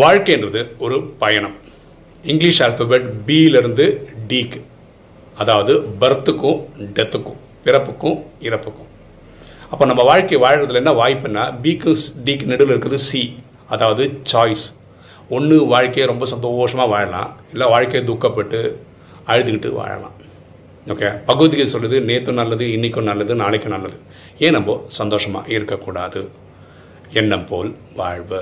வாழ்க்கைன்றது ஒரு பயணம். இங்கிலீஷ் ஆல்ஃபபெட் பியிலிருந்து டிக்கு அதாவது பர்த்துக்கும் டெத்துக்கும் பிறப்புக்கும் இறப்புக்கும். அப்போ நம்ம வாழ்க்கை வாழ்றதுல என்ன வாய்ப்புன்னா பிக்கும் டிக்கு நடுவில் இருக்கிறது சி அதாவது சாய்ஸ் ஒன்று வாழ்க்கையை ரொம்ப சந்தோஷமாக வாழலாம் இல்லை வாழ்க்கையை துக்கப்பட்டு அழுதுகிட்டு வாழலாம். ஓகே பகவத்கீதை சொல்லுது நேற்று நல்லது இன்றைக்கும் நல்லது நாளைக்கும் நல்லது. ஏன் நம்ம சந்தோஷமாக இருக்கக்கூடாது? எண்ணம் போல் வாழ்வு.